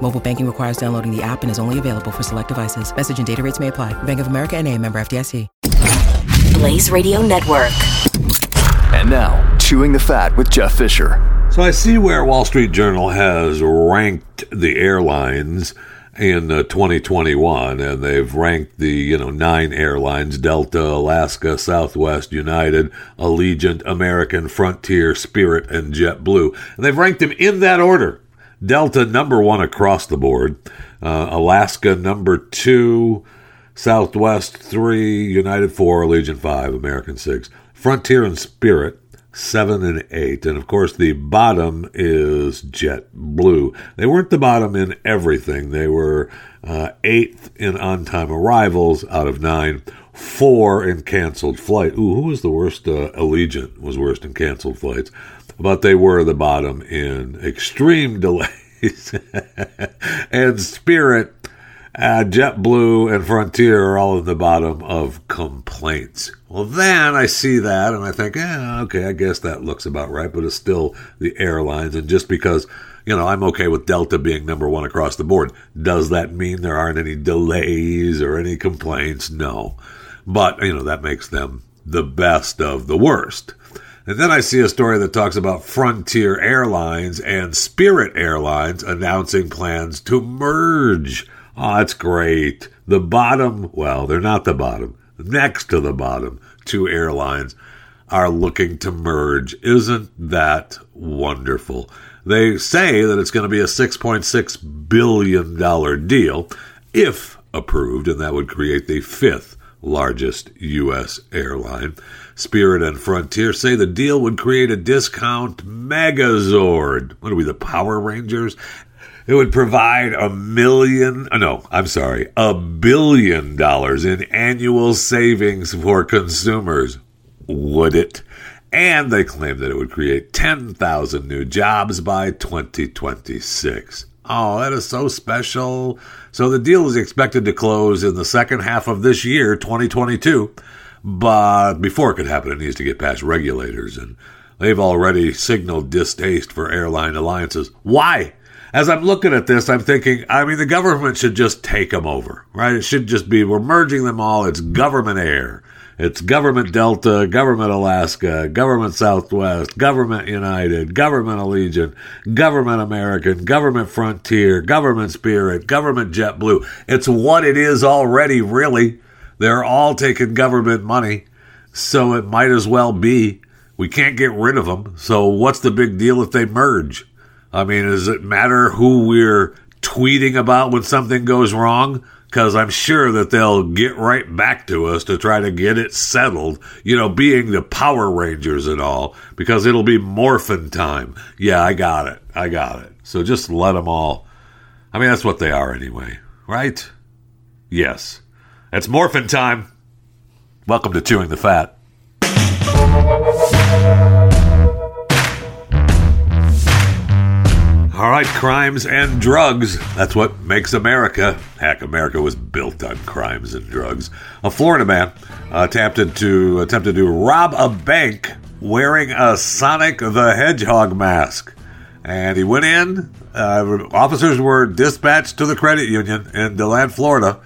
Mobile banking requires downloading the app and is only available for select devices. Message and data rates may apply. Bank of America and a member FDIC. Blaze Radio Network. And now, Chewing the Fat with Jeff Fisher. So I see where Wall Street Journal has ranked the airlines in uh, 2021, and they've ranked the you know nine airlines: Delta, Alaska, Southwest, United, Allegiant, American, Frontier, Spirit, and JetBlue. And they've ranked them in that order. Delta number one across the board, uh, Alaska number two, Southwest three, United four, Allegiant five, American six, Frontier and Spirit seven and eight. And of course, the bottom is JetBlue. They weren't the bottom in everything. They were uh, eighth in on time arrivals out of nine, four in canceled flight. Ooh, who was the worst? Uh, Allegiant was worst in canceled flights. But they were the bottom in extreme delays. and Spirit uh, JetBlue and Frontier are all in the bottom of complaints. Well, then I see that and I think, eh, okay, I guess that looks about right, but it's still the airlines. And just because, you know, I'm okay with Delta being number one across the board, does that mean there aren't any delays or any complaints? No. But, you know, that makes them the best of the worst. And then I see a story that talks about Frontier Airlines and Spirit Airlines announcing plans to merge. Oh, that's great. The bottom, well, they're not the bottom. Next to the bottom, two airlines are looking to merge. Isn't that wonderful? They say that it's going to be a $6.6 billion deal if approved, and that would create the fifth largest U.S. airline. Spirit and Frontier say the deal would create a discount megazord. What are we, the Power Rangers? It would provide a million, uh, no, I'm sorry, a billion dollars in annual savings for consumers. Would it? And they claim that it would create 10,000 new jobs by 2026. Oh, that is so special. So the deal is expected to close in the second half of this year, 2022. But before it could happen, it needs to get past regulators. And they've already signaled distaste for airline alliances. Why? as I'm looking at this, I'm thinking, I mean, the government should just take them over, right? It should just be, we're merging them all. It's government air. It's government Delta, government Alaska, government Southwest, government United, government Allegiant, government American, government Frontier, government Spirit, government JetBlue. It's what it is already, really. They're all taking government money. So it might as well be. We can't get rid of them. So what's the big deal if they merge? I mean, does it matter who we're tweeting about when something goes wrong? Because I'm sure that they'll get right back to us to try to get it settled, you know, being the Power Rangers and all, because it'll be morphin time. Yeah, I got it. I got it. So just let them all. I mean, that's what they are anyway, right? Yes. It's morphin time. Welcome to Chewing the Fat. All right, crimes and drugs. That's what makes America. Heck, America was built on crimes and drugs. A Florida man attempted to attempted to rob a bank wearing a Sonic the Hedgehog mask, and he went in. Uh, officers were dispatched to the credit union in Deland, Florida,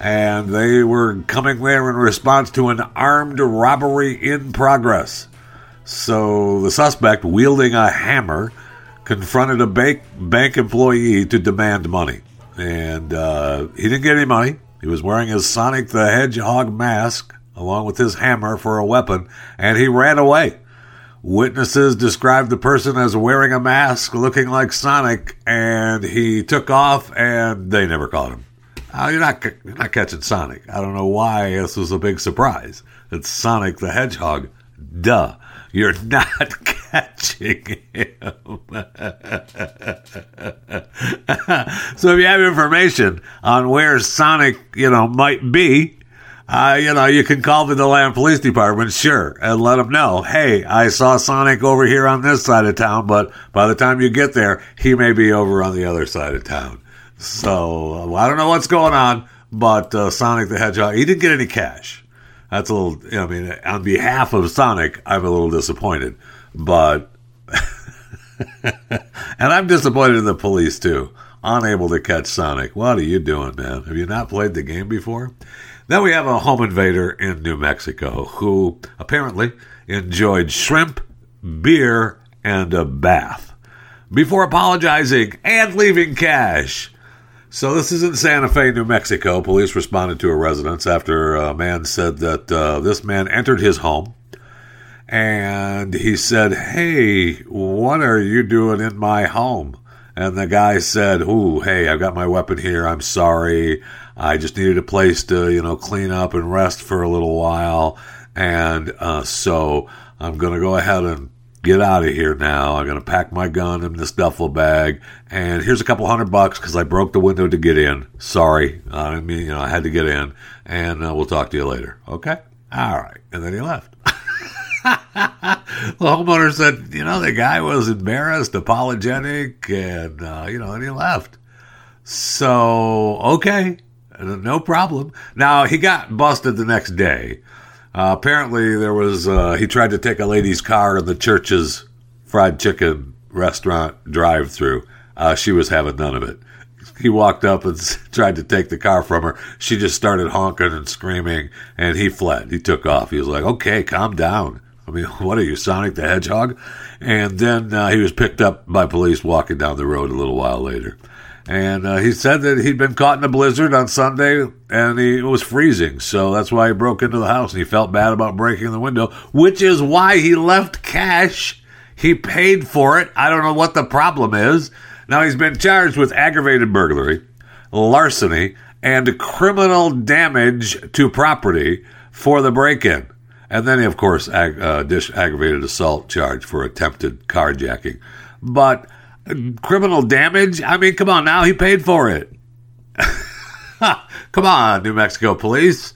and they were coming there in response to an armed robbery in progress. So the suspect, wielding a hammer confronted a bank bank employee to demand money, and uh, he didn't get any money. He was wearing his Sonic the Hedgehog mask along with his hammer for a weapon, and he ran away. Witnesses described the person as wearing a mask, looking like Sonic, and he took off, and they never caught him. Uh, you're not you're not catching Sonic. I don't know why this was a big surprise. It's Sonic the Hedgehog. Duh. You're not catching him. so if you have information on where Sonic, you know, might be, uh, you know, you can call the Deland Police Department, sure, and let them know, hey, I saw Sonic over here on this side of town, but by the time you get there, he may be over on the other side of town. So I don't know what's going on, but uh, Sonic the Hedgehog, he didn't get any cash. That's a little, you know, I mean, on behalf of Sonic, I'm a little disappointed, but, and I'm disappointed in the police too, unable to catch Sonic. What are you doing, man? Have you not played the game before? Then we have a home invader in New Mexico who apparently enjoyed shrimp, beer, and a bath before apologizing and leaving cash. So this is in Santa Fe, New Mexico. Police responded to a residence after a man said that uh, this man entered his home and he said, "Hey, what are you doing in my home?" And the guy said, "Ooh, hey, I've got my weapon here. I'm sorry. I just needed a place to, you know, clean up and rest for a little while. And uh, so I'm going to go ahead and get out of here now. I'm going to pack my gun in this duffel bag. And here's a couple hundred bucks because I broke the window to get in. Sorry. I mean, you know, I had to get in. And uh, we'll talk to you later. Okay? All right. And then he left. the homeowner said, you know, the guy was embarrassed, apologetic, and, uh, you know, and he left. So, okay. No problem. Now, he got busted the next day. Uh, apparently, there was, uh, he tried to take a lady's car in the church's fried chicken restaurant drive through. Uh, she was having none of it. He walked up and tried to take the car from her. She just started honking and screaming, and he fled. He took off. He was like, okay, calm down. I mean, what are you, Sonic the Hedgehog? And then uh, he was picked up by police walking down the road a little while later. And uh, he said that he'd been caught in a blizzard on Sunday and he, it was freezing. So that's why he broke into the house and he felt bad about breaking the window, which is why he left cash. He paid for it. I don't know what the problem is. Now he's been charged with aggravated burglary, larceny, and criminal damage to property for the break in. And then, of course, ag- uh, dish aggravated assault charge for attempted carjacking. But criminal damage? I mean, come on now, he paid for it. come on, New Mexico police.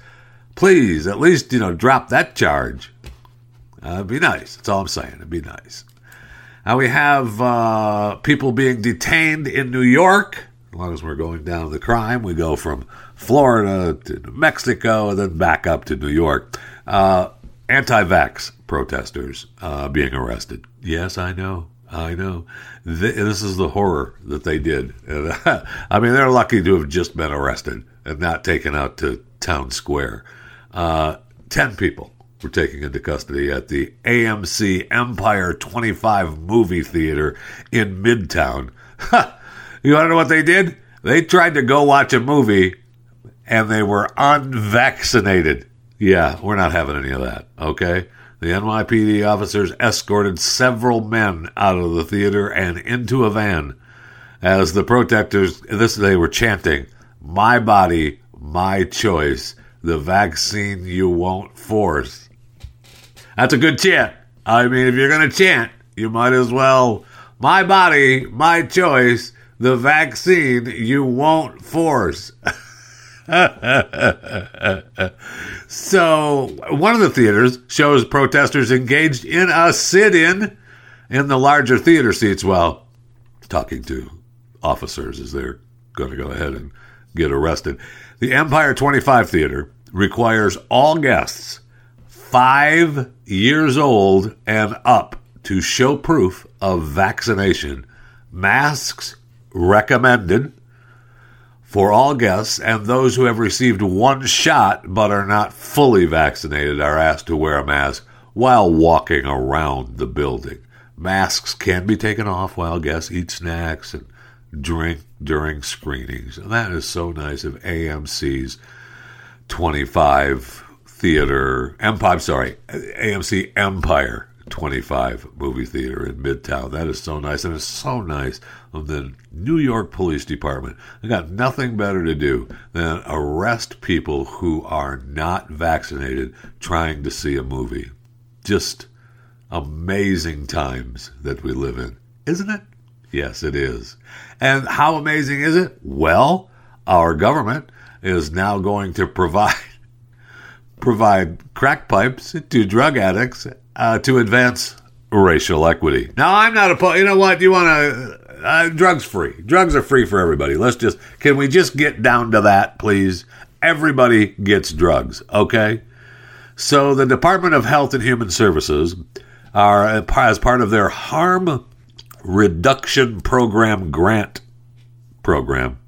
Please, at least, you know, drop that charge. Uh, it'd be nice. That's all I'm saying. It'd be nice. Now we have uh, people being detained in New York. As long as we're going down the crime, we go from Florida to New Mexico and then back up to New York. Uh, Anti vax protesters uh, being arrested. Yes, I know. I know. This is the horror that they did. I mean, they're lucky to have just been arrested and not taken out to town square. Uh, Ten people were taken into custody at the AMC Empire 25 movie theater in Midtown. you want to know what they did? They tried to go watch a movie and they were unvaccinated. Yeah, we're not having any of that, okay? The NYPD officers escorted several men out of the theater and into a van as the protesters this they were chanting, "My body, my choice, the vaccine you won't force." That's a good chant. I mean, if you're going to chant, you might as well my body, my choice, the vaccine you won't force. so, one of the theaters shows protesters engaged in a sit in in the larger theater seats while talking to officers as they're going to go ahead and get arrested. The Empire 25 Theater requires all guests five years old and up to show proof of vaccination. Masks recommended for all guests, and those who have received one shot but are not fully vaccinated are asked to wear a mask while walking around the building. Masks can be taken off while guests eat snacks and drink during screenings. And that is so nice of AMC's 25 theater, Empire, sorry, AMC Empire 25 movie theater in Midtown. That is so nice. And it's so nice of the New York Police Department. They got nothing better to do than arrest people who are not vaccinated trying to see a movie. Just amazing times that we live in, isn't it? Yes, it is. And how amazing is it? Well, our government is now going to provide provide crack pipes to drug addicts uh, to advance racial equity. Now, I'm not opposed. You know what? You want to. Uh, drugs free. Drugs are free for everybody. Let's just. Can we just get down to that, please? Everybody gets drugs, okay? So the Department of Health and Human Services are, as part of their harm reduction program grant program.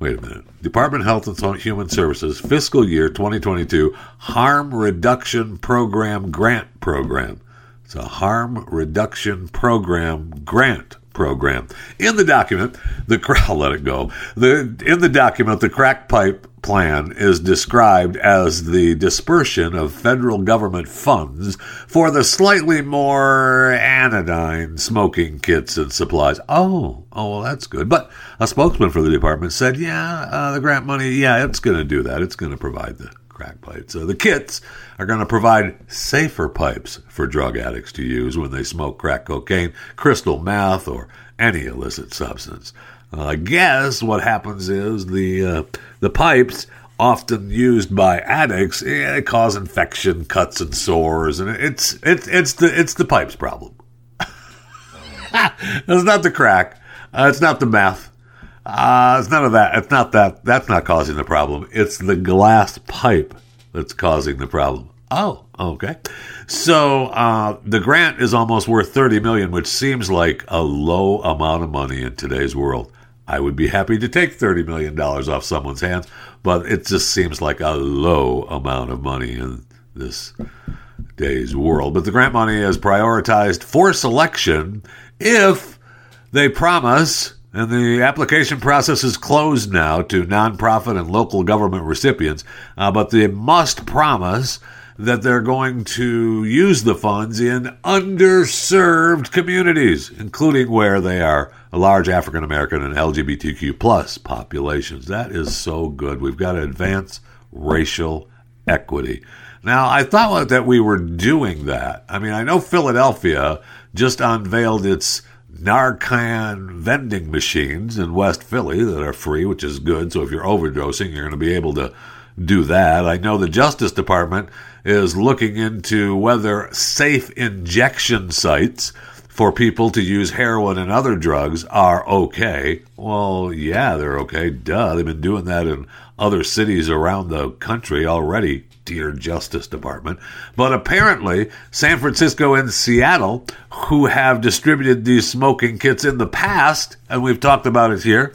Wait a minute. Department of Health and Human Services fiscal year 2022 harm reduction program grant program. It's a harm reduction program grant program. In the document, the I'll let it go. The in the document, the crack pipe plan is described as the dispersion of federal government funds for the slightly more anodyne smoking kits and supplies. Oh, oh, well, that's good. But a spokesman for the department said, yeah, uh, the grant money, yeah, it's going to do that. It's going to provide the crack pipes. So the kits are going to provide safer pipes for drug addicts to use when they smoke crack cocaine, crystal meth, or any illicit substance. I guess what happens is the uh, the pipes often used by addicts eh, cause infection, cuts, and sores, and it's it's it's the it's the pipes problem. it's not the crack. Uh, it's not the meth. Uh, it's none of that. It's not that. That's not causing the problem. It's the glass pipe that's causing the problem. Oh, okay. So uh, the grant is almost worth thirty million, which seems like a low amount of money in today's world. I would be happy to take thirty million dollars off someone's hands, but it just seems like a low amount of money in this day's world. But the grant money is prioritized for selection if they promise and the application process is closed now to nonprofit and local government recipients, uh, but they must promise that they're going to use the funds in underserved communities, including where they are a large African American and LGBTQ plus populations. That is so good. We've got to advance racial equity. Now, I thought that we were doing that. I mean, I know Philadelphia just unveiled its Narcan vending machines in West Philly that are free, which is good. So if you're overdosing, you're going to be able to do that. I know the Justice Department is looking into whether safe injection sites for people to use heroin and other drugs are okay. Well, yeah, they're okay. Duh. They've been doing that in other cities around the country already dear Justice Department. But apparently, San Francisco and Seattle, who have distributed these smoking kits in the past, and we've talked about it here,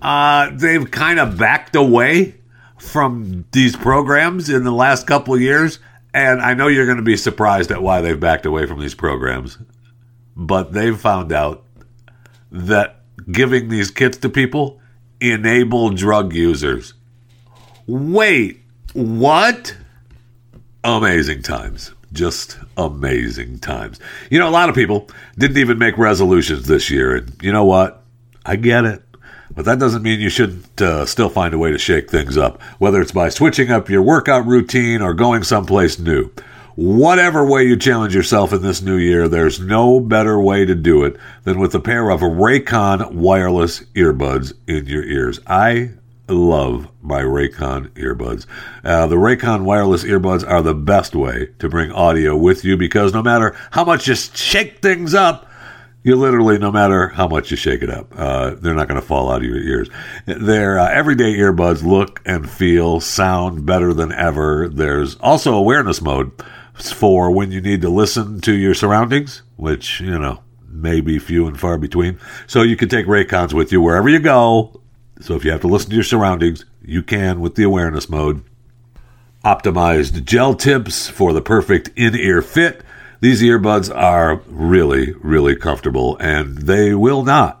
uh, they've kind of backed away from these programs in the last couple of years. And I know you're going to be surprised at why they've backed away from these programs, but they've found out that giving these kits to people enable drug users. Wait, what? amazing times. Just amazing times. You know, a lot of people didn't even make resolutions this year. And you know what? I get it. But that doesn't mean you shouldn't uh, still find a way to shake things up, whether it's by switching up your workout routine or going someplace new. Whatever way you challenge yourself in this new year, there's no better way to do it than with a pair of Raycon wireless earbuds in your ears. I love my Raycon earbuds. Uh, the Raycon wireless earbuds are the best way to bring audio with you because no matter how much you shake things up, you literally, no matter how much you shake it up, uh, they're not going to fall out of your ears. Their uh, everyday earbuds look and feel, sound better than ever. There's also awareness mode for when you need to listen to your surroundings, which, you know, may be few and far between. So you can take Raycons with you wherever you go so if you have to listen to your surroundings, you can with the awareness mode. Optimized gel tips for the perfect in ear fit. These earbuds are really, really comfortable and they will not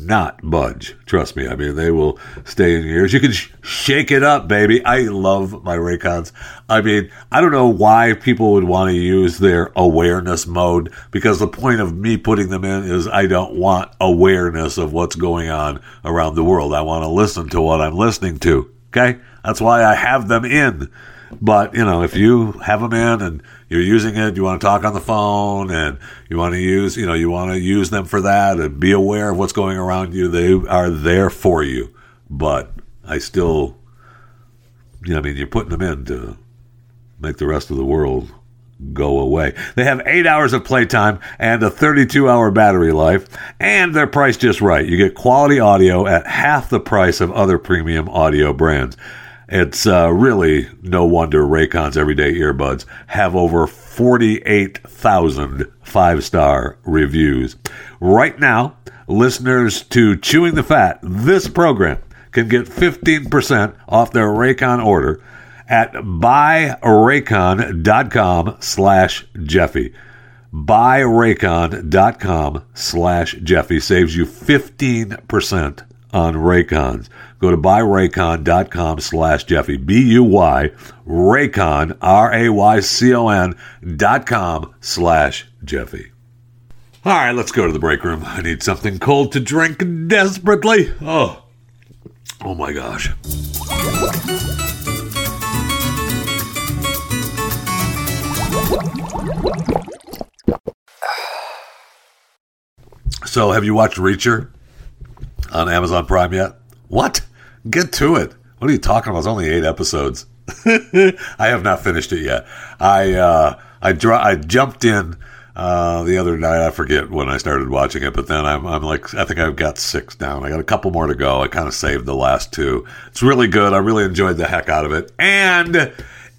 not budge. Trust me. I mean, they will stay in your ears. You can sh- shake it up, baby. I love my Raycons. I mean, I don't know why people would want to use their awareness mode because the point of me putting them in is I don't want awareness of what's going on around the world. I want to listen to what I'm listening to. Okay. That's why I have them in. But, you know, if you have them in and you're using it, you want to talk on the phone and you want to use, you know, you want to use them for that and be aware of what's going around you, they are there for you. But I still, you know, I mean, you're putting them in to make the rest of the world go away. They have eight hours of playtime and a 32 hour battery life, and they're priced just right. You get quality audio at half the price of other premium audio brands. It's uh, really no wonder Raycon's everyday earbuds have over 48,000 five star reviews. Right now, listeners to Chewing the Fat, this program, can get 15% off their Raycon order at buyraycon.com slash Jeffy. Buyraycon.com slash Jeffy saves you 15% on Raycons. Go to buyraycon.com slash Jeffy. B-U-Y, Raycon, R-A-Y-C-O-N dot com slash Jeffy. All right, let's go to the break room. I need something cold to drink desperately. Oh, oh my gosh. So, have you watched Reacher on Amazon Prime yet? What? Get to it. What are you talking about? It's only eight episodes. I have not finished it yet. I uh, I dr- I jumped in uh, the other night. I forget when I started watching it, but then I'm I'm like I think I've got six down. I got a couple more to go. I kind of saved the last two. It's really good. I really enjoyed the heck out of it, and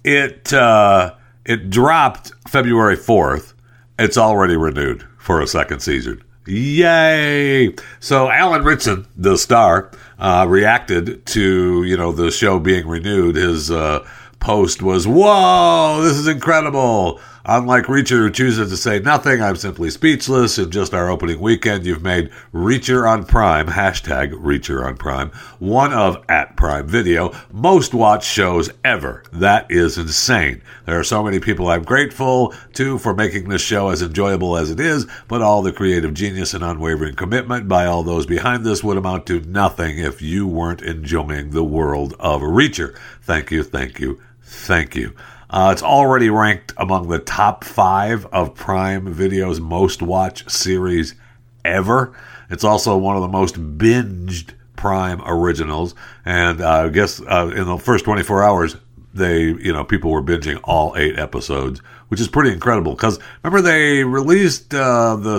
it uh, it dropped February fourth. It's already renewed for a second season. Yay! So Alan Ritchson, the star, uh, reacted to you know the show being renewed. His uh, post was, "Whoa, this is incredible!" Unlike Reacher, who chooses to say nothing, I'm simply speechless. In just our opening weekend, you've made Reacher on Prime, hashtag Reacher on Prime, one of at Prime Video, most watched shows ever. That is insane. There are so many people I'm grateful to for making this show as enjoyable as it is, but all the creative genius and unwavering commitment by all those behind this would amount to nothing if you weren't enjoying the world of Reacher. Thank you, thank you, thank you. Uh, it's already ranked among the top five of Prime Video's most watched series ever. It's also one of the most binged Prime originals, and uh, I guess uh, in the first 24 hours, they you know people were binging all eight episodes, which is pretty incredible. Because remember they released uh, the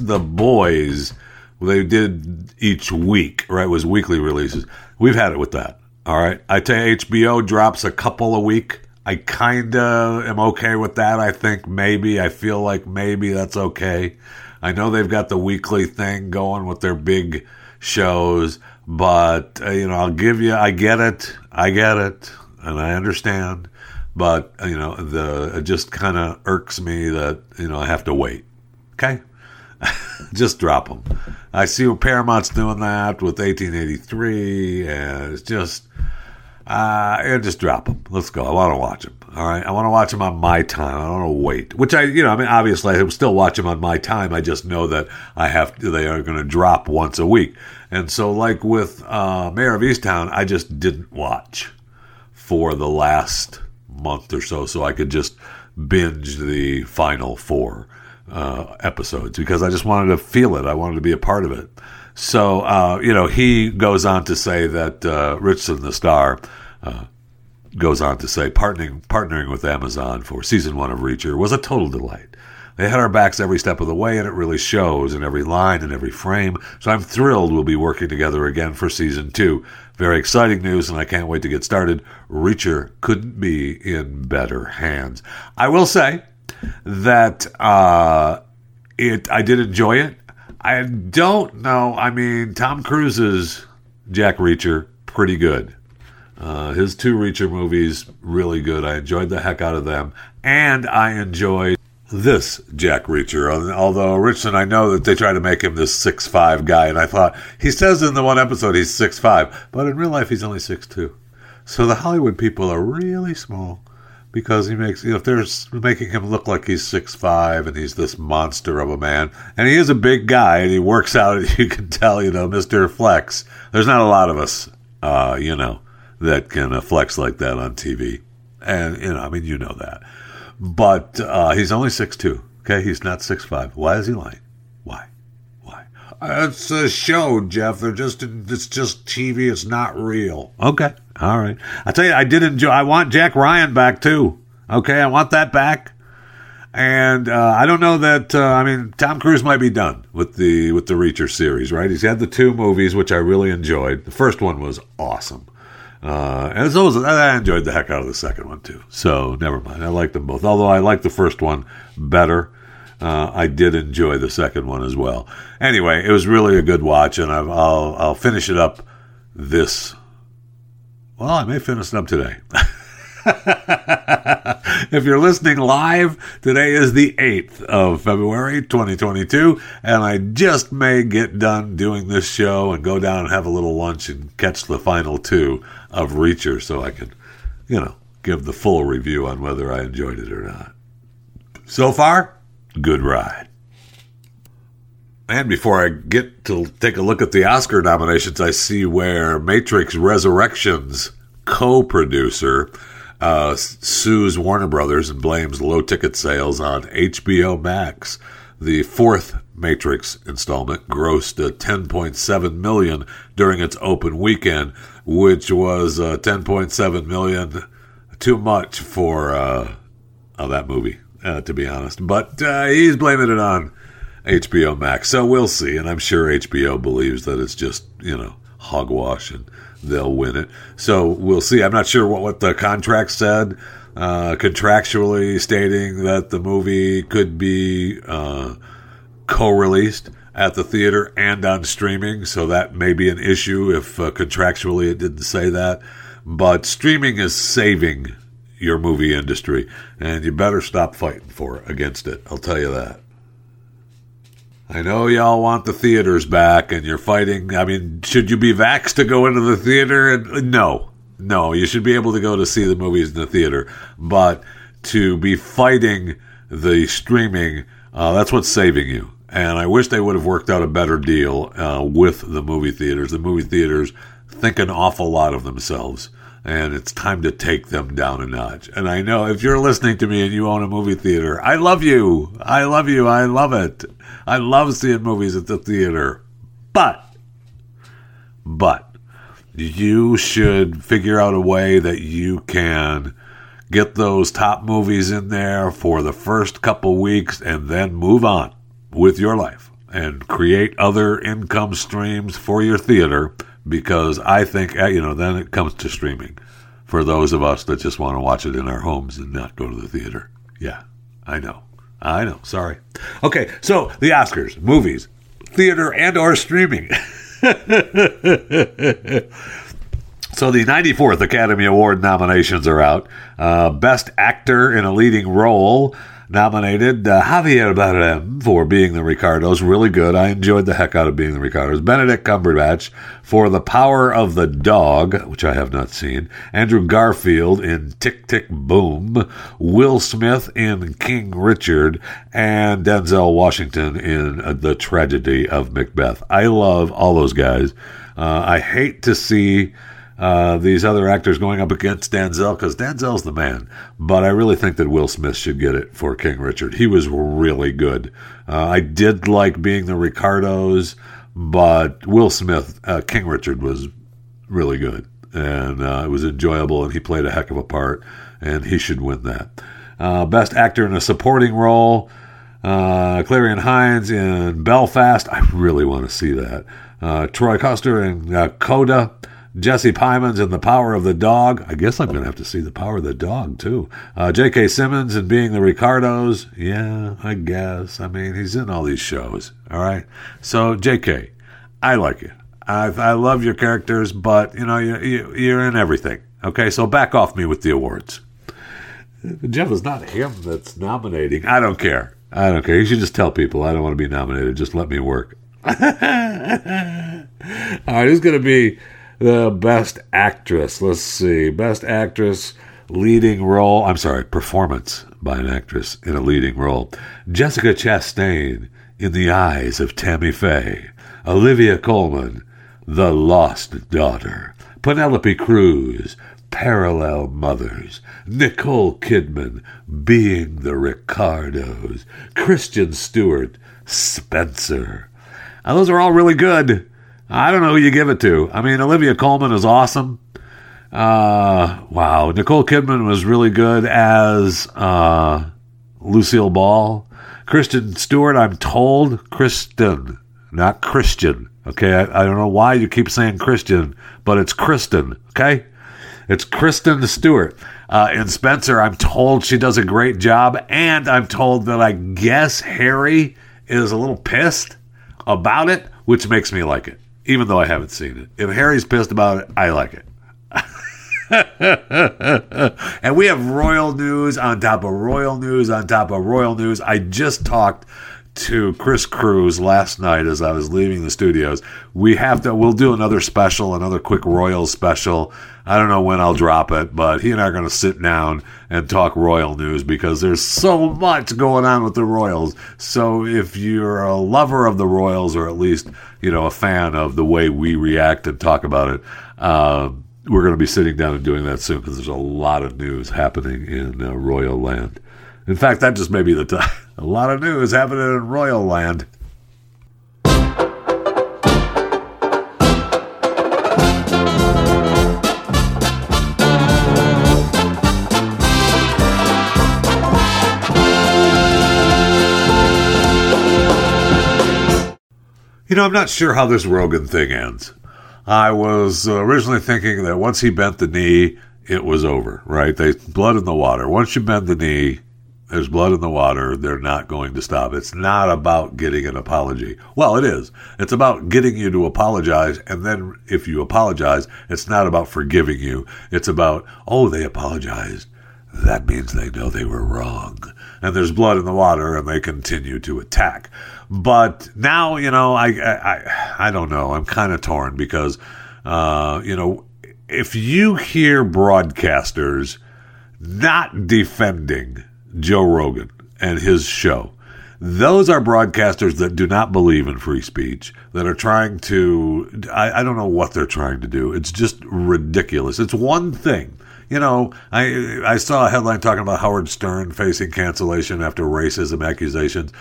the boys, they did each week, right? It was weekly releases. We've had it with that. All right, I tell you, HBO drops a couple a week. I kind of am okay with that. I think maybe, I feel like maybe that's okay. I know they've got the weekly thing going with their big shows, but, uh, you know, I'll give you, I get it. I get it. And I understand. But, you know, the, it just kind of irks me that, you know, I have to wait. Okay? just drop them. I see what Paramount's doing that with 1883, and it's just uh, and just drop them. Let's go. I want to watch them. All right. I want to watch them on my time. I don't want to wait. Which I, you know, I mean, obviously I still watch them on my time. I just know that I have they are going to drop once a week. And so, like with uh, Mare of Easttown, I just didn't watch for the last month or so, so I could just binge the final four uh, episodes because I just wanted to feel it. I wanted to be a part of it. So, uh, you know, he goes on to say that uh, Ritchson, the star, uh, goes on to say partnering partnering with Amazon for season one of Reacher was a total delight. They had our backs every step of the way, and it really shows in every line and every frame. So I'm thrilled we'll be working together again for season two. Very exciting news, and I can't wait to get started. Reacher couldn't be in better hands. I will say that uh, it. I did enjoy it. I don't know. I mean, Tom Cruise's Jack Reacher, pretty good. Uh, his two Reacher movies, really good. I enjoyed the heck out of them. And I enjoyed this Jack Reacher. Although Richardson, I know that they try to make him this six five guy, and I thought he says in the one episode he's six five, but in real life he's only six two. So the Hollywood people are really small because he makes you know if they're making him look like he's six five and he's this monster of a man, and he is a big guy and he works out. You can tell, you know, Mister Flex. There's not a lot of us, uh, you know, that can uh, flex like that on TV, and you know, I mean, you know that. But uh, he's only six two. Okay, he's not six five. Why is he lying? Why? Why? It's a show, Jeff. They're just it's just TV. It's not real. Okay. All right. I tell you, I did enjoy. I want Jack Ryan back too. Okay, I want that back. And uh, I don't know that. Uh, I mean, Tom Cruise might be done with the with the Reacher series, right? He's had the two movies, which I really enjoyed. The first one was awesome, uh, and so always, I enjoyed the heck out of the second one too. So never mind, I liked them both. Although I liked the first one better, uh, I did enjoy the second one as well. Anyway, it was really a good watch, and I've, I'll I'll finish it up this. Well, I may finish it up today. if you're listening live, today is the 8th of February 2022, and I just may get done doing this show and go down and have a little lunch and catch the final two of Reacher so I can, you know, give the full review on whether I enjoyed it or not. So far, good ride. And before I get to take a look at the Oscar nominations, I see where Matrix Resurrections co producer uh, sues Warner Brothers and blames low ticket sales on HBO Max. The fourth Matrix installment grossed uh, 10.7 million during its open weekend, which was uh, 10.7 million too much for uh, oh, that movie, uh, to be honest. But uh, he's blaming it on HBO Max, so we'll see. And I'm sure HBO believes that it's just you know hogwash and they'll win it. So we'll see. I'm not sure what, what the contract said, uh, contractually stating that the movie could be uh, co released at the theater and on streaming. So that may be an issue if uh, contractually it didn't say that. But streaming is saving your movie industry, and you better stop fighting for it against it. I'll tell you that. I know y'all want the theaters back and you're fighting. I mean, should you be vaxxed to go into the theater? And, No. No, you should be able to go to see the movies in the theater. But to be fighting the streaming, uh, that's what's saving you. And I wish they would have worked out a better deal uh, with the movie theaters. The movie theaters think an awful lot of themselves and it's time to take them down a notch. And I know if you're listening to me and you own a movie theater, I love you. I love you. I love it. I love seeing movies at the theater. But, but, you should figure out a way that you can get those top movies in there for the first couple weeks and then move on with your life and create other income streams for your theater because I think, uh, you know, then it comes to streaming for those of us that just want to watch it in our homes and not go to the theater. Yeah, I know. I know. Sorry. Okay, so the Oscars, movies, theater, and or streaming. so the 94th Academy Award nominations are out. Uh, Best Actor in a Leading Role nominated uh, Javier Bardem for being the Ricardos. Really good. I enjoyed the heck out of being the Ricardos. Benedict Cumberbatch for The Power of the Dog, which I have not seen. Andrew Garfield in Tick Tick Boom. Will Smith in King Richard. And Denzel Washington in uh, The Tragedy of Macbeth. I love all those guys. Uh, I hate to see uh, these other actors going up against Denzel because Denzel's the man. But I really think that Will Smith should get it for King Richard. He was really good. Uh, I did like being the Ricardos, but Will Smith, uh, King Richard was really good. And uh, it was enjoyable, and he played a heck of a part, and he should win that. Uh, best actor in a supporting role. Uh, Ciarán Hinds in Belfast. I really want to see that. Troy Kotsur in Coda. Jesse Plemons in The Power of the Dog. I guess I'm going to have to see The Power of the Dog, too. Uh, J.K. Simmons in Being the Ricardos. Yeah, I guess. I mean, he's in all these shows. All right. So, J.K., I like you. I, I love your characters, but, you know, you, you, you're in everything. Okay, so back off me with the awards. Jeff, it's not him that's nominating. I don't care. I don't care. You should just tell people I don't want to be nominated. Just let me work. All right, who's going to be the best actress. Let's see. Best actress leading role. I'm sorry, performance by an actress in a leading role. Jessica Chastain in The Eyes of Tammy Faye. Olivia Colman, The Lost Daughter. Penelope Cruz, Parallel Mothers. Nicole Kidman, Being the Ricardos. Christian Stewart, Spencer. Now, those are all really good. I don't know who you give it to. I mean, Olivia Colman is awesome. Uh, wow. Nicole Kidman was really good as uh, Lucille Ball. Kristen Stewart, I'm told, Kristen, not Christian. Okay, I, I don't know why you keep saying Christian, but it's Kristen. Okay, it's Kristen Stewart. Uh, in Spencer, I'm told she does a great job, and I'm told that I guess Harry is a little pissed about it, which makes me like it, even though I haven't seen it. If Harry's pissed about it, I like it. and we have royal news on top of royal news on top of royal news. I just talked to Chris Cruz last night as I was leaving the studios. We have to, we'll do another special, another quick Royal special. I don't know when I'll drop it, but he and I are going to sit down and talk Royal news because there's so much going on with the Royals. So if you're a lover of the Royals or at least, you know, a fan of the way we react and talk about it, uh, we're going to be sitting down and doing that soon because there's a lot of news happening in uh, Royal Land. In fact, that just may be the time. A lot of news happening in Royal Land. You know, I'm not sure how this Rogan thing ends. I was uh, originally thinking that once he bent the knee, it was over, right? They blood in the water. Once you bend the knee, there's blood in the water. They're not going to stop. It's not about getting an apology. Well, it is. It's about getting you to apologize. And then if you apologize, it's not about forgiving you. It's about, oh, they apologized. That means they know they were wrong. And there's blood in the water and they continue to attack. But now, you know, I, I, I don't know. I'm kind of torn because, uh, you know, if you hear broadcasters not defending Joe Rogan and his show. Those are broadcasters that do not believe in free speech, that are trying to, I, I, don't know what they're trying to do. It's just ridiculous. It's one thing. You know, I, I saw a headline talking about Howard Stern facing cancellation after racism accusations.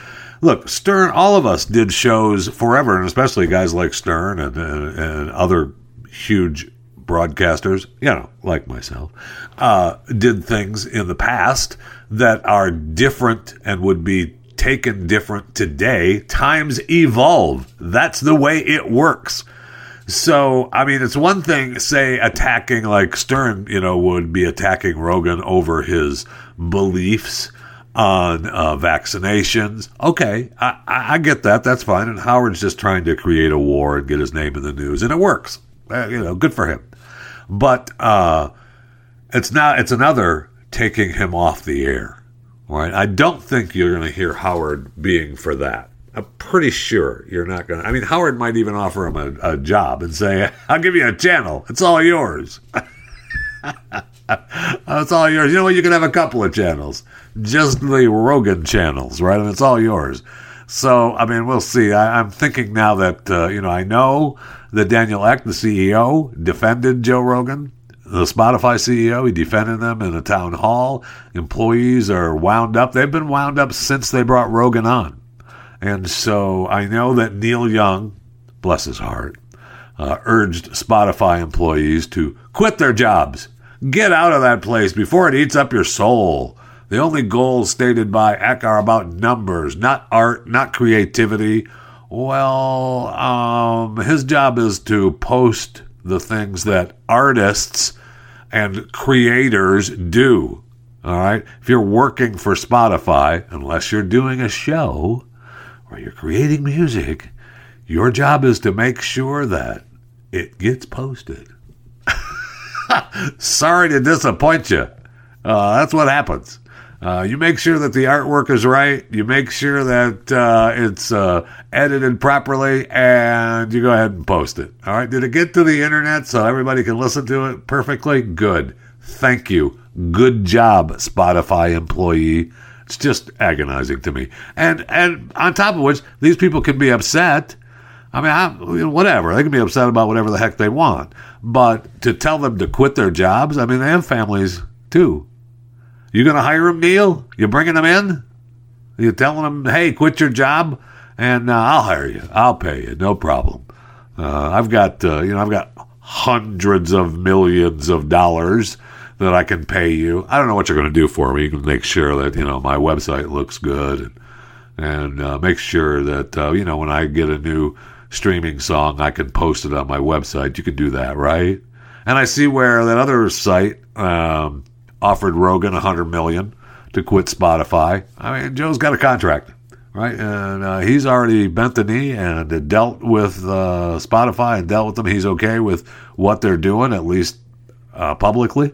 Look, Stern, all of us did shows forever, and especially guys like Stern and, and, and other huge broadcasters, you know, like myself, uh, did things in the past that are different and would be taken different today. Times evolve. That's the way it works. So, I mean, it's one thing, say, attacking like Stern, you know, would be attacking Rogan over his beliefs on uh, vaccinations. Okay, I, I, get that. That's fine. And Howard's just trying to create a war and get his name in the news, and it works. Uh, you know, good for him. But uh, it's not. It's another taking him off the air. All right. I don't think you're going to hear Howard being for that. I'm pretty sure you're not going to. I mean, Howard might even offer him a, a job and say, I'll give you a channel. It's all yours. it's all yours. You know what? You can have a couple of channels. Just the Rogan channels, right? And it's all yours. So, I mean, we'll see. I, am thinking now that, uh, you know, I know that Daniel Ek, the CEO, defended Joe Rogan the Spotify CEO. He defended them in a town hall. Employees are wound up. They've been wound up since they brought Rogan on. And so I know that Neil Young, bless his heart, uh, urged Spotify employees to quit their jobs. Get out of that place before it eats up your soul. The only goals stated by Ek are about numbers, not art, not creativity. Well, um, his job is to post the things that artists and creators do. All right. If you're working for Spotify, unless you're doing a show or you're creating music, your job is to make sure that it gets posted. Sorry to disappoint you. Uh, that's what happens. Uh, you make sure that the artwork is right. You make sure that uh, it's uh, edited properly, and you go ahead and post it. All right. Did it get to the internet so everybody can listen to it perfectly? Good. Thank you. Good job, Spotify employee. It's just agonizing to me. And and on top of which, these people can be upset. I mean, I, whatever. They can be upset about whatever the heck they want. But to tell them to quit their jobs, I mean, they have families too. You going to hire them, Neil? You bringing them in? You telling them, hey, quit your job, and uh, I'll hire you. I'll pay you, no problem. Uh, I've got, uh, you know, I've got hundreds of millions of dollars that I can pay you. I don't know what you're going to do for me. You can make sure that you know my website looks good and, and uh, make sure that uh, you know when I get a new streaming song, I can post it on my website. You can do that, right? And I see where that other site um, offered Rogan a hundred million to quit Spotify. I mean, Joe's got a contract, right? And uh, he's already bent the knee and dealt with uh, Spotify and dealt with them. He's okay with what they're doing, at least uh, publicly.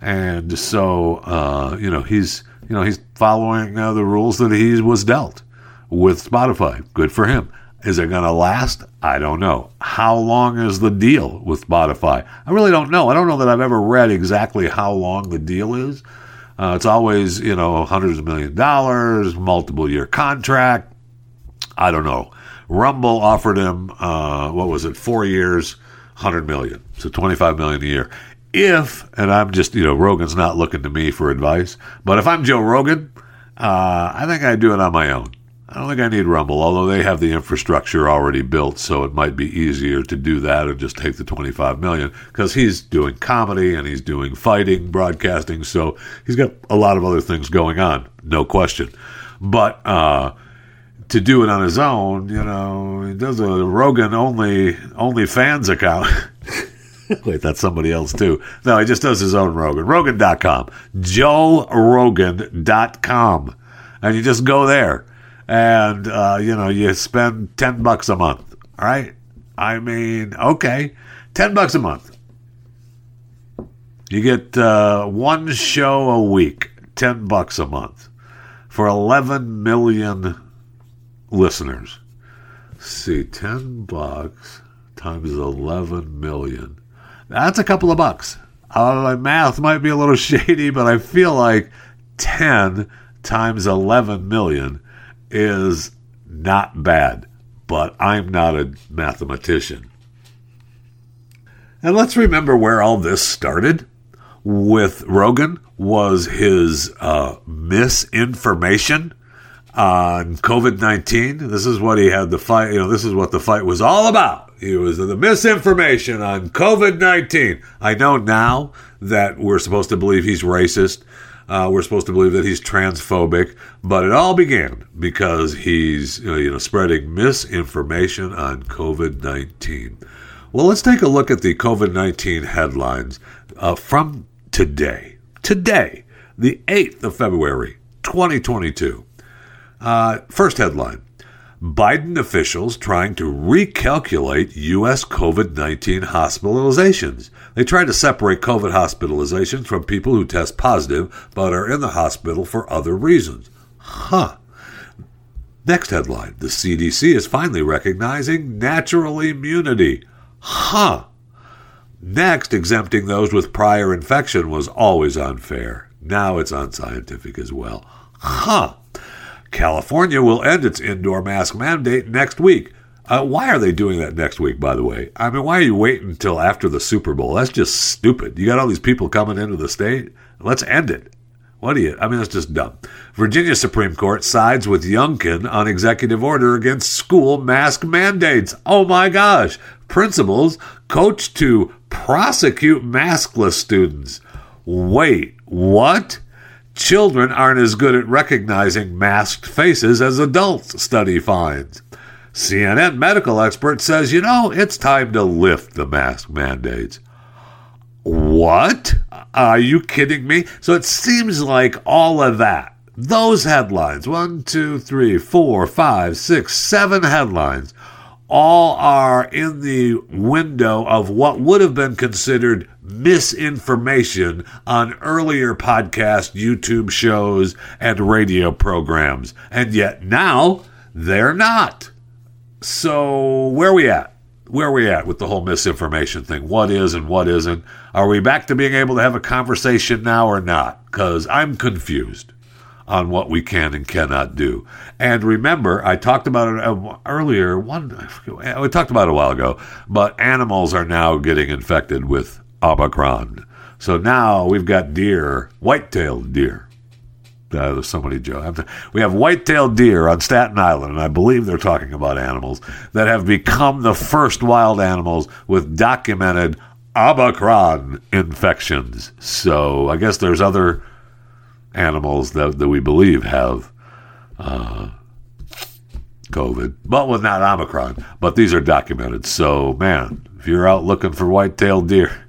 And so, uh, you know, he's you know he's following uh, the rules that he was dealt with Spotify. Good for him. Is it going to last? I don't know. How long is the deal with Spotify? I really don't know. I don't know that I've ever read exactly how long the deal is. Uh, it's always, you know, hundreds of million dollars, multiple year contract. I don't know. Rumble offered him, uh, what was it, four years, 100 million. So 25 million a year. If, and I'm just, you know, Rogan's not looking to me for advice, but if I'm Joe Rogan, uh, I think I'd do it on my own. I don't think I need Rumble, although they have the infrastructure already built, so it might be easier to do that and just take the 25 million because he's doing comedy and he's doing fighting, broadcasting, so he's got a lot of other things going on, no question. But uh, to do it on his own, you know, he does a Rogan only only fans account. Wait, that's somebody else too. No, he just does his own Rogan. Rogan.com. JoeRogan.com. And you just go there and uh, you know you spend 10 bucks a month right? I mean okay 10 bucks a month. You get uh, one show a week 10 bucks a month for 11 million listeners. Let's see 10 bucks times 11 million. That's a couple of bucks. Uh, my math might be a little shady but i feel like 10 times 11 million is not bad, but I'm not a mathematician. And let's remember where all this started with Rogan was his uh, misinformation on COVID 19. This is what he had the fight, you know, this is what the fight was all about. He was the misinformation on COVID 19. I know now that we're supposed to believe he's racist uh, we're supposed to believe that he's transphobic, but it all began because he's you know, spreading misinformation on COVID nineteen. Well, let's take a look at the COVID nineteen headlines uh, from today. Today, the eighth of February, twenty twenty two. Uh, first headline Biden officials trying to recalculate U.S. COVID 19 hospitalizations. They try to separate COVID hospitalizations from people who test positive but are in the hospital for other reasons. Huh. Next headline The CDC is finally recognizing natural immunity. Huh. Next, exempting those with prior infection was always unfair. Now it's unscientific as well. Huh. California will end its indoor mask mandate next week. Uh, why are they doing that next week, by the way? I mean, why are you waiting until after the Super Bowl? That's just stupid. You got all these people coming into the state. Let's end it. What do you? I mean, that's just dumb. Virginia Supreme Court sides with Youngkin on executive order against school mask mandates. Oh my gosh. Principals coach to prosecute maskless students. Wait, what? Children aren't as good at recognizing masked faces as adults, study finds. CNN medical expert says, you know, it's time to lift the mask mandates. What? Are you kidding me? So it seems like all of that, those headlines, one, two, three, four, five, six, seven headlines, all are in the window of what would have been considered misinformation on earlier podcast, YouTube shows, and radio programs. And yet now they're not. So where are we at? Where are we at with the whole misinformation thing? What is and what isn't? Are we back to being able to have a conversation now or not? Because I'm confused on what we can and cannot do. And remember, I talked about it uh, earlier. One, we talked about it a while ago, but animals are now getting infected with Omicron. So now we've got deer, white-tailed deer. Uh, there's somebody, Joe. We have white-tailed deer on Staten Island, and I believe they're talking about animals that have become the first wild animals with documented Omicron infections. So I guess there's other animals that, that we believe have uh, COVID, but with not Omicron. But these are documented. So, man, if you're out looking for white-tailed deer,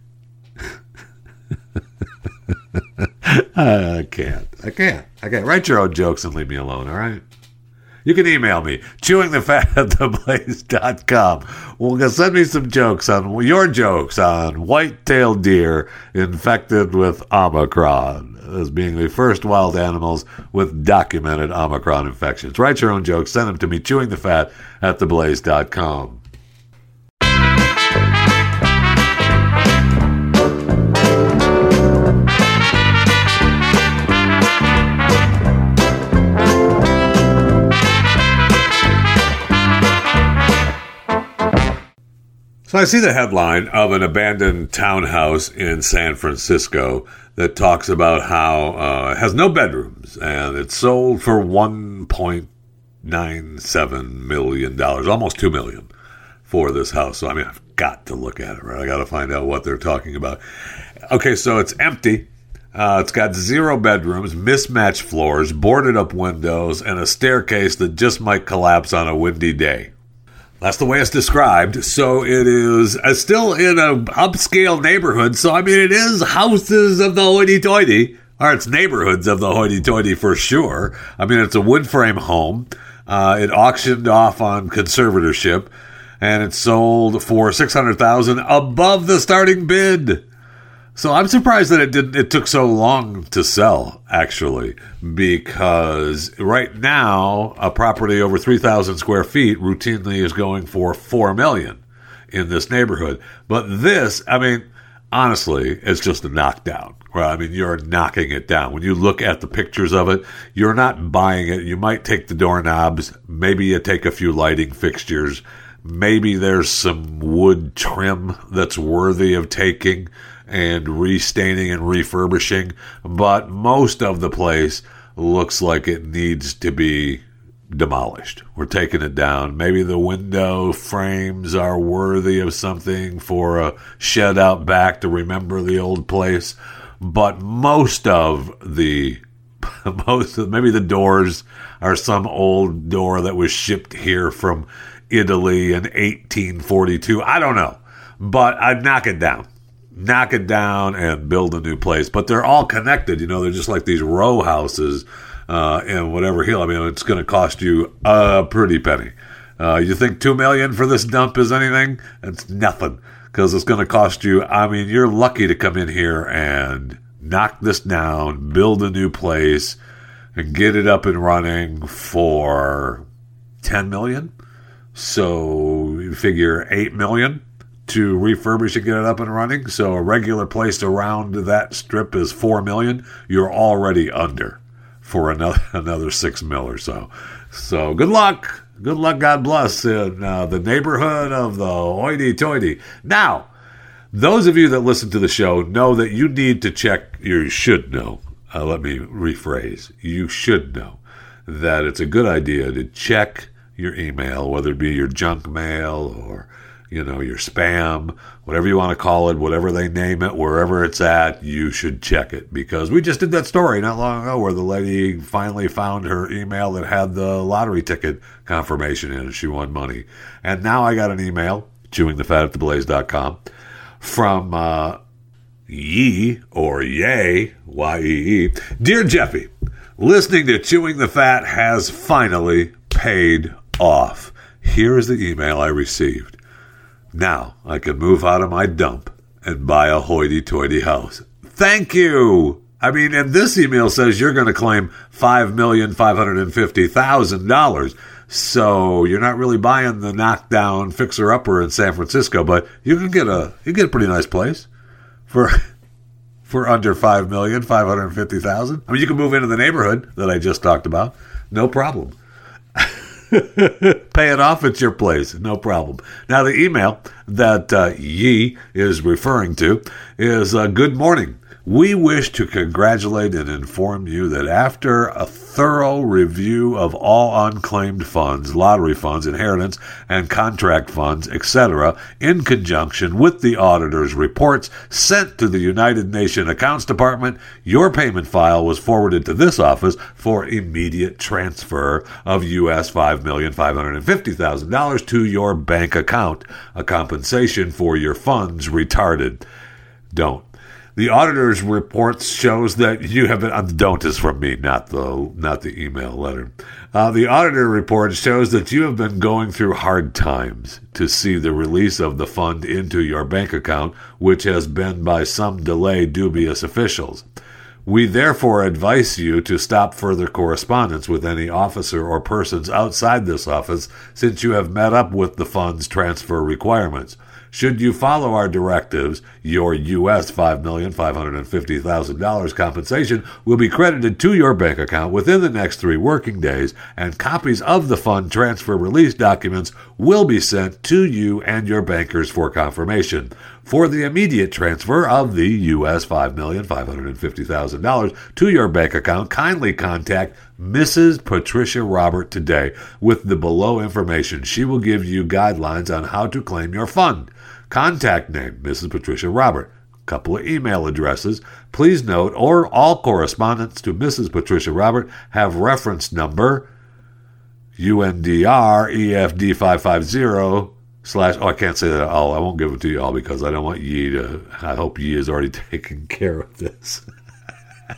I can't. I can't. I can't. Write your own jokes and leave me alone, all right? You can email me, chewingthefat at theblaze.com. Well, send me some jokes on your jokes on white-tailed deer infected with Omicron as being the first wild animals with documented Omicron infections. Write your own jokes, send them to me, chewingthefat at theblaze.com. So I see the headline of an abandoned townhouse in San Francisco that talks about how uh, it has no bedrooms and it's sold for one point nine seven million dollars, almost two million for this house. So I mean, I've got to look at it, right? I got to find out what they're talking about. Okay, so it's empty. Uh, it's got zero bedrooms, mismatched floors, boarded up windows, and a staircase that just might collapse on a windy day. That's the way it's described. So it is uh, still in an upscale neighborhood. So, I mean, it is houses of the hoity toity, or it's neighborhoods of the hoity toity for sure. I mean, it's a wood frame home. Uh, it auctioned off on conservatorship and it sold for 600000 above the starting bid. So I'm surprised that it didn't. It took so long to sell, actually, because right now a property over three thousand square feet routinely is going for four million in this neighborhood. But this, I mean, honestly, it's just a knockdown. Right? I mean, you're knocking it down. When you look at the pictures of it, you're not buying it. You might take the doorknobs, maybe you take a few lighting fixtures, maybe there's some wood trim that's worthy of taking and restaining and refurbishing, but most of the place looks like it needs to be demolished. We're taking it down. Maybe the window frames are worthy of something for a shed out back to remember the old place, but most of the most of maybe the doors are some old door that was shipped here from Italy in 1842. I don't know, but I'd knock it down knock it down and build a new place. But they're all connected. You know, they're just like these row houses uh, in whatever hill. I mean, it's going to cost you a pretty penny. Uh, you think two million for this dump is anything? It's nothing because it's going to cost you. I mean, you're lucky to come in here and knock this down, build a new place, and get it up and running for ten million. So you figure eight million to refurbish and get it up and running. So a regular place around that strip is four million. You're already under for another another six mil or so. So good luck. Good luck. God bless in uh, the neighborhood of the hoity-toity. Now, those of you that listen to the show know that you need to check. You should know. Uh, let me rephrase. You should know that it's a good idea to check your email, whether it be your junk mail or you know, your spam, whatever you want to call it, whatever they name it, wherever it's at, you should check it because we just did that story not long ago where the lady finally found her email that had the lottery ticket confirmation in it. She won money. And now I got an email, chewingthefat at theblaze.com, from uh, Yee or Yay, Y E E. Dear Jeffy, listening to Chewing the Fat has finally paid off. Here is the email I received. Now I can move out of my dump and buy a hoity toity house. Thank you. I mean, and this email says you're going to claim $5,550,000. So you're not really buying the knockdown fixer upper in San Francisco, but you can get a you get a pretty nice place for for under five million five hundred fifty thousand. I mean, you can move into the neighborhood that I just talked about, no problem. Pay it off at your place, no problem. Now, the email that uh, Yee is referring to is uh, Good morning. We wish to congratulate and inform you that after a thorough review of all unclaimed funds, lottery funds, inheritance, and contract funds, etc., in conjunction with the auditor's reports sent to the United Nations Accounts Department, your payment file was forwarded to this office for immediate transfer of US $5,550,000 to your bank account, a compensation for your funds retarded. Don't the auditor's report shows that you have been. Uh, don't is from me, not the not the email letter. Uh, the auditor report shows that you have been going through hard times to see the release of the fund into your bank account, which has been by some delay dubious officials. We therefore advise you to stop further correspondence with any officer or persons outside this office since you have met up with the fund's transfer requirements. Should you follow our directives, your U.S. $5,550,000 compensation will be credited to your bank account within the next three working days, and copies of the fund transfer release documents will be sent to you and your bankers for confirmation. For the immediate transfer of the U.S. $5,550,000 to your bank account, kindly contact Mrs. Patricia Robert today with the below information. She will give you guidelines on how to claim your fund. Contact name Mrs. Patricia Robert. Couple of email addresses. Please note, or all correspondence to Mrs. Patricia Robert have reference number UNDR EFD 550 slash. Oh, I can't say that all. I won't give it to you all because I don't want Yee to. I hope Yee is already taken care of this.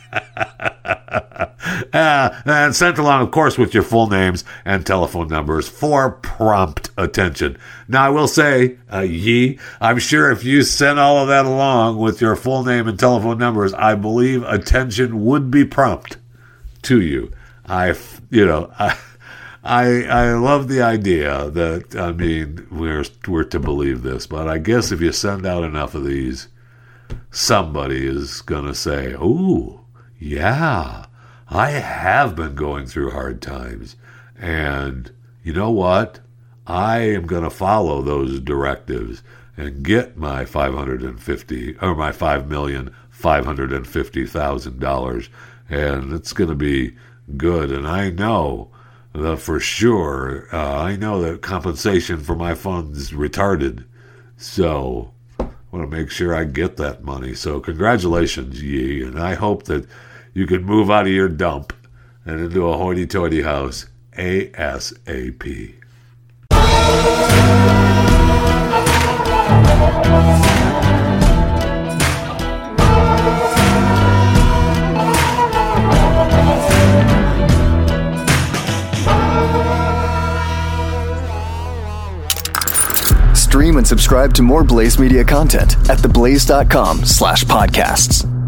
uh, and sent along, of course, with your full names and telephone numbers for prompt attention. Now, I will say, uh, Yee, I'm sure if you sent all of that along with your full name and telephone numbers, I believe attention would be prompt to you. I, you know, I. I I love the idea that I mean we're we're to believe this, but I guess if you send out enough of these, somebody is gonna say, "Ooh, yeah, I have been going through hard times. And you know what? I am going to follow those directives and get my 550 or my five million five hundred and fifty thousand dollars, and it's going to be good. And I know that for sure, uh, I know that compensation for my funds retarded, so I want to make sure I get that money. So congratulations, Yee, and I hope that you can move out of your dump and into a hoity toity house ASAP. Stream and subscribe to more Blaze Media content at theblaze.com slash podcasts.